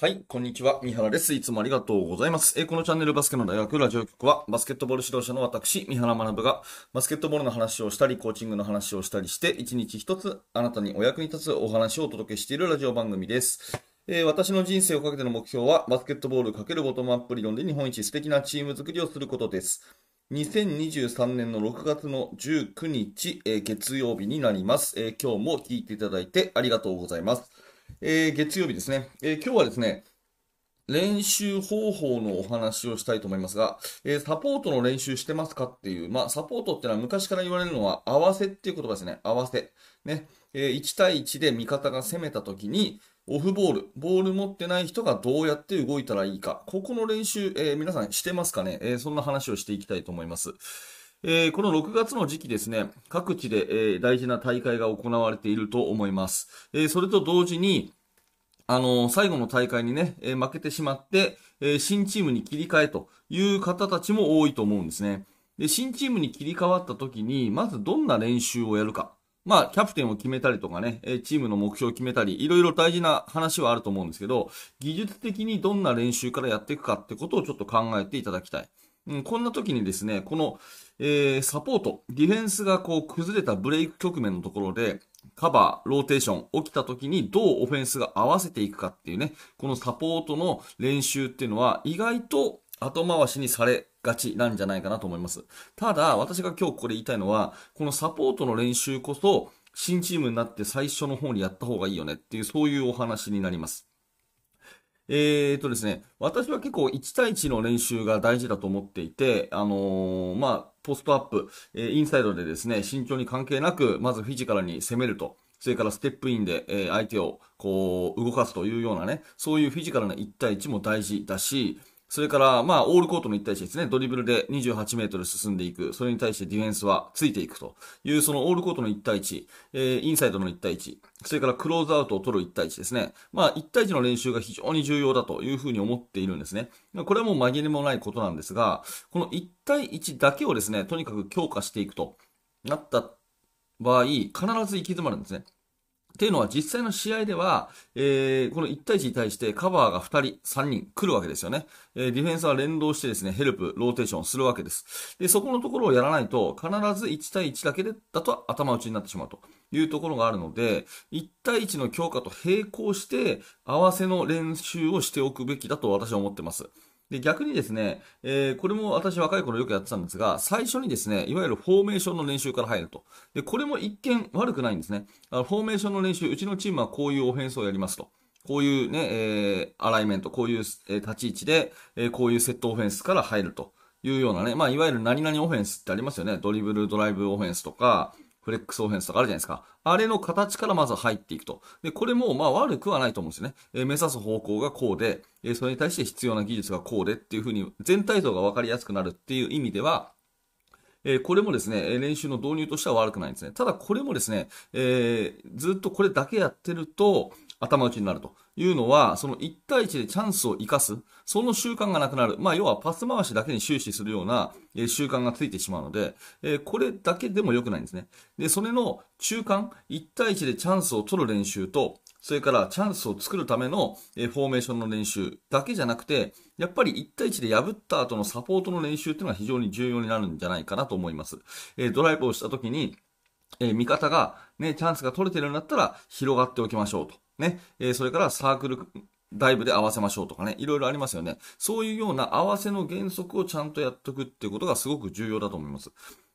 はい、こんにちは。三原です。いつもありがとうございます。えー、このチャンネルバスケの大学ラジオ局は、バスケットボール指導者の私、三原学が、バスケットボールの話をしたり、コーチングの話をしたりして、一日一つ、あなたにお役に立つお話をお届けしているラジオ番組です。えー、私の人生をかけての目標は、バスケットボール×ボトムアップ理論で日本一素敵なチーム作りをすることです。2023年の6月の19日、えー、月曜日になります、え今日も聞いていただいてありがとうございます。えー、月曜日ですね、えー、今日はですね、練習方法のお話をしたいと思いますが、えー、サポートの練習してますかっていう、まあ、サポートっていうのは昔から言われるのは、合わせっていう言葉ですね。合わせ。ね。えー、1対1で味方が攻めた時に、オフボール、ボール持ってない人がどうやって動いたらいいか。ここの練習、えー、皆さんしてますかね、えー、そんな話をしていきたいと思います。えー、この6月の時期ですね、各地で、えー、大事な大会が行われていると思います。えー、それと同時に、あの最後の大会にね、え負けてしまって、え新チームに切り替えという方たちも多いと思うんですね。で、新チームに切り替わった時に、まずどんな練習をやるか。まあ、キャプテンを決めたりとかね、チームの目標を決めたり、いろいろ大事な話はあると思うんですけど、技術的にどんな練習からやっていくかってことをちょっと考えていただきたい。うん、こんな時にですね、この、えー、サポート、ディフェンスがこう崩れたブレイク局面のところで、カバー、ローテーション起きた時にどうオフェンスが合わせていくかっていうね、このサポートの練習っていうのは意外と後回しにされがちなんじゃないかなと思います。ただ、私が今日ここで言いたいのは、このサポートの練習こそ、新チームになって最初の方にやった方がいいよねっていう、そういうお話になります。えーとですね、私は結構1対1の練習が大事だと思っていて、あのー、まあ、ポストアップ、え、インサイドでですね、慎重に関係なく、まずフィジカルに攻めると。それからステップインで、え、相手をこう動かすというようなね、そういうフィジカルな1対1も大事だし、それから、まあ、オールコートの1対1ですね。ドリブルで28メートル進んでいく。それに対してディフェンスはついていくという、そのオールコートの1対1、えー、インサイドの1対1、それからクローズアウトを取る1対1ですね。まあ、1対1の練習が非常に重要だというふうに思っているんですね。これはもう紛れもないことなんですが、この1対1だけをですね、とにかく強化していくとなった場合、必ず行き詰まるんですね。っていうのは実際の試合では、えー、この1対1に対してカバーが2人、3人来るわけですよね。えー、ディフェンスは連動してですね、ヘルプ、ローテーションするわけです。で、そこのところをやらないと、必ず1対1だけでだと頭打ちになってしまうというところがあるので、1対1の強化と並行して合わせの練習をしておくべきだと私は思ってます。で、逆にですね、えー、これも私若い頃よくやってたんですが、最初にですね、いわゆるフォーメーションの練習から入ると。で、これも一見悪くないんですね。あのフォーメーションの練習、うちのチームはこういうオフェンスをやりますと。こういうね、えー、アライメント、こういう、え、立ち位置で、え、こういうセットオフェンスから入るというようなね、まあ、いわゆる何々オフェンスってありますよね。ドリブル、ドライブオフェンスとか、フレックスオフェンスとかあるじゃないですか。あれの形からまず入っていくと。で、これもまあ悪くはないと思うんですよね。えー、目指す方向がこうで、えー、それに対して必要な技術がこうでっていうふうに全体像が分かりやすくなるっていう意味では、え、これもですね、練習の導入としては悪くないんですね。ただこれもですね、えー、ずっとこれだけやってると、頭打ちになるというのは、その1対1でチャンスを生かす、その習慣がなくなる。まあ、要はパス回しだけに終始するような、え習慣がついてしまうので、えこれだけでも良くないんですね。で、それの中間、1対1でチャンスを取る練習と、それからチャンスを作るための、えフォーメーションの練習だけじゃなくて、やっぱり1対1で破った後のサポートの練習っていうのが非常に重要になるんじゃないかなと思います。えドライブをした時に、え味方がね、チャンスが取れてるんだったら広がっておきましょうと。ね、えー、それからサークルダイブで合わせましょうとかね、いろいろありますよね。そういうような合わせの原則をちゃんとやっておくっていうことがすごく重要だと思います。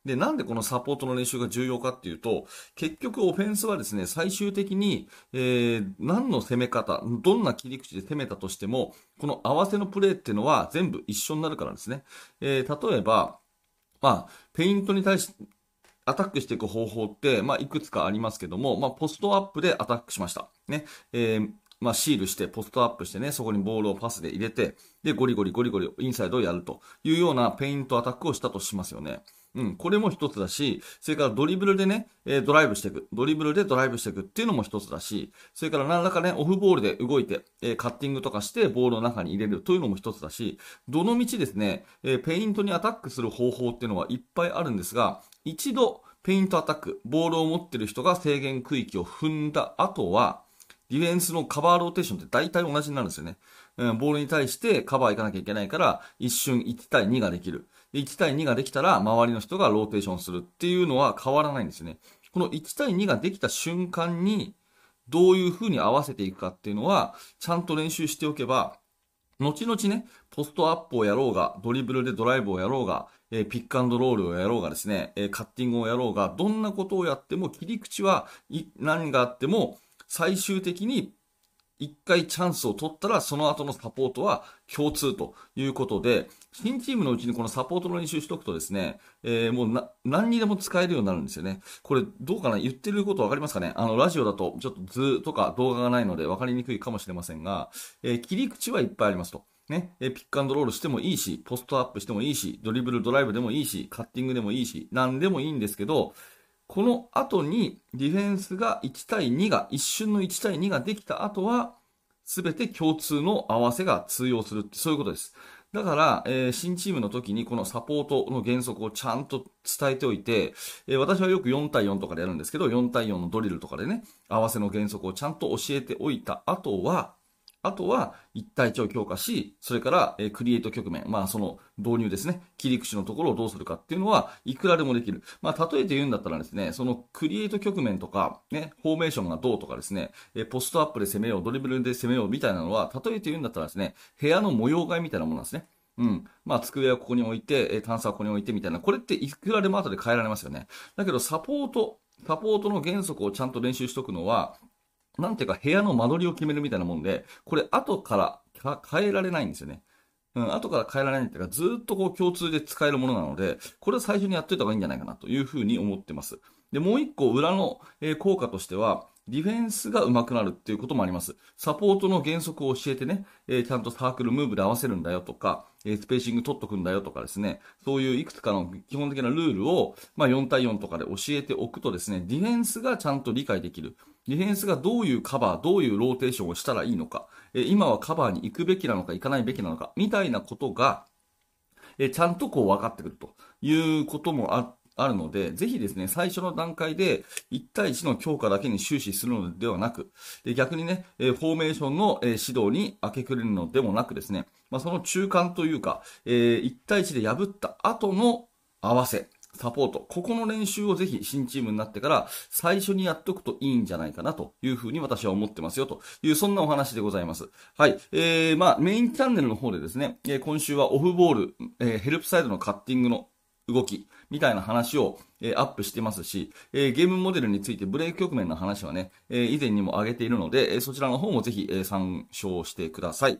で、なんでこのサポートの練習が重要かっていうと、結局オフェンスはですね、最終的に、えー、何の攻め方、どんな切り口で攻めたとしても、この合わせのプレーっていうのは全部一緒になるからですね。えー、例えば、まあ、ペイントに対し、アタックしていく方法って、まあ、いくつかありますけども、まあ、ポストアップでアタックしました。ね。えー、まあ、シールして、ポストアップしてね、そこにボールをパスで入れて、で、ゴリゴリゴリゴリインサイドをやるというようなペイントアタックをしたとしますよね。うん、これも一つだし、それからドリブルでね、えー、ドライブしていく。ドリブルでドライブしていくっていうのも一つだし、それから何らかね、オフボールで動いて、えー、カッティングとかしてボールの中に入れるというのも一つだし、どの道ですね、えー、ペイントにアタックする方法っていうのはいっぱいあるんですが、一度、ペイントアタック、ボールを持ってる人が制限区域を踏んだ後は、ディフェンスのカバーローテーションって大体同じになるんですよね。うん、ボールに対してカバー行かなきゃいけないから、一瞬1対2ができる。1対2ができたら、周りの人がローテーションするっていうのは変わらないんですね。この1対2ができた瞬間に、どういう風に合わせていくかっていうのは、ちゃんと練習しておけば、後々ね、ポストアップをやろうが、ドリブルでドライブをやろうが、えー、ピックアンドロールをやろうがですね、えー、カッティングをやろうが、どんなことをやっても切り口は何があっても、最終的に一回チャンスを取ったら、その後のサポートは共通ということで、新チームのうちにこのサポートの練習しとくとですね、えー、もう、何にでも使えるようになるんですよね。これ、どうかな?言ってることわかりますかね?あの、ラジオだと、ちょっと図とか動画がないので分かりにくいかもしれませんが、えー、切り口はいっぱいありますと。ね、えピックアンドロールしてもいいし、ポストアップしてもいいし、ドリブルドライブでもいいし、カッティングでもいいし、何でもいいんですけど、この後にディフェンスが1対2が、一瞬の1対2ができた後は、すべて共通の合わせが通用するって、そういうことです。だから、えー、新チームの時にこのサポートの原則をちゃんと伝えておいて、えー、私はよく4対4とかでやるんですけど、4対4のドリルとかでね、合わせの原則をちゃんと教えておいた後は、あとは、一対一を強化し、それから、え、クリエイト局面、まあその導入ですね、切り口のところをどうするかっていうのは、いくらでもできる。まあ例えて言うんだったらですね、そのクリエイト局面とか、ね、フォーメーションがどうとかですね、え、ポストアップで攻めよう、ドリブルで攻めようみたいなのは、例えて言うんだったらですね、部屋の模様替えみたいなものなんですね。うん。まあ、机はここに置いて、えー、タンスはここに置いてみたいな。これっていくらでも後で変えられますよね。だけど、サポート、サポートの原則をちゃんと練習しとくのは、なんていうか部屋の間取りを決めるみたいなもんで、これ後から変えられないんですよね。うん、後から変えられないっていうか、ずっとこう共通で使えるものなので、これは最初にやっといた方がいいんじゃないかなというふうに思ってます。で、もう一個裏の、え効果としては、ディフェンスが上手くなるっていうこともあります。サポートの原則を教えてね、えー、ちゃんとサークルムーブで合わせるんだよとか、えー、スペーシング取っとくんだよとかですね、そういういくつかの基本的なルールを、まあ、4対4とかで教えておくとですね、ディフェンスがちゃんと理解できる。ディフェンスがどういうカバー、どういうローテーションをしたらいいのか、えー、今はカバーに行くべきなのか行かないべきなのか、みたいなことが、えちゃんとこう分かってくるということもあって、あるので、ぜひですね、最初の段階で1対1の強化だけに終始するのではなく、で逆にね、えフォーメーションの、え指導に明け暮れるのでもなくですね、まあ、その中間というか、えー、1対1で破った後の合わせ、サポート。ここの練習をぜひ新チームになってから最初にやっとくといいんじゃないかなというふうに私は思ってますよというそんなお話でございます。はい。えー、まあメインチャンネルの方でですね、え、今週はオフボール、えー、ヘルプサイドのカッティングの動きみたいな話を、えー、アップしてますし、えー、ゲームモデルについてブレイク局面の話はね、えー、以前にも挙げているので、えそちらの方もぜひ、え参照してください。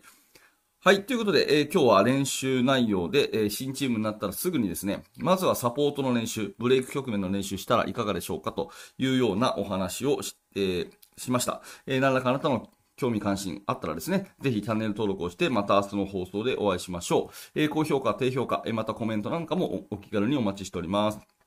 はい。ということで、えー、今日は練習内容で、えー、新チームになったらすぐにですね、まずはサポートの練習、ブレイク局面の練習したらいかがでしょうかというようなお話をし,、えー、しました。えー、何らかあなたの興味関心あったらですね、ぜひチャンネル登録をして、また明日の放送でお会いしましょう。えー、高評価、低評価、え、またコメントなんかもお気軽にお待ちしております。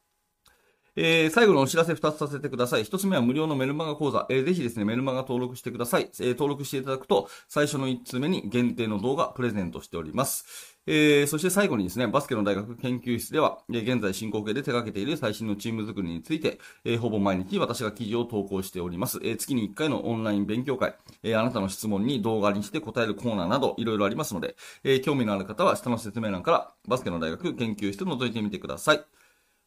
えー、最後のお知らせ2つさせてください。1つ目は無料のメルマガ講座。えー、ぜひですね、メルマガ登録してください。えー、登録していただくと、最初の1通目に限定の動画プレゼントしております。えー、そして最後にですね、バスケの大学研究室では、えー、現在進行形で手掛けている最新のチーム作りについて、えー、ほぼ毎日私が記事を投稿しております。えー、月に1回のオンライン勉強会、えー、あなたの質問に動画にして答えるコーナーなど、いろいろありますので、えー、興味のある方は下の説明欄からバスケの大学研究室を覗いてみてください。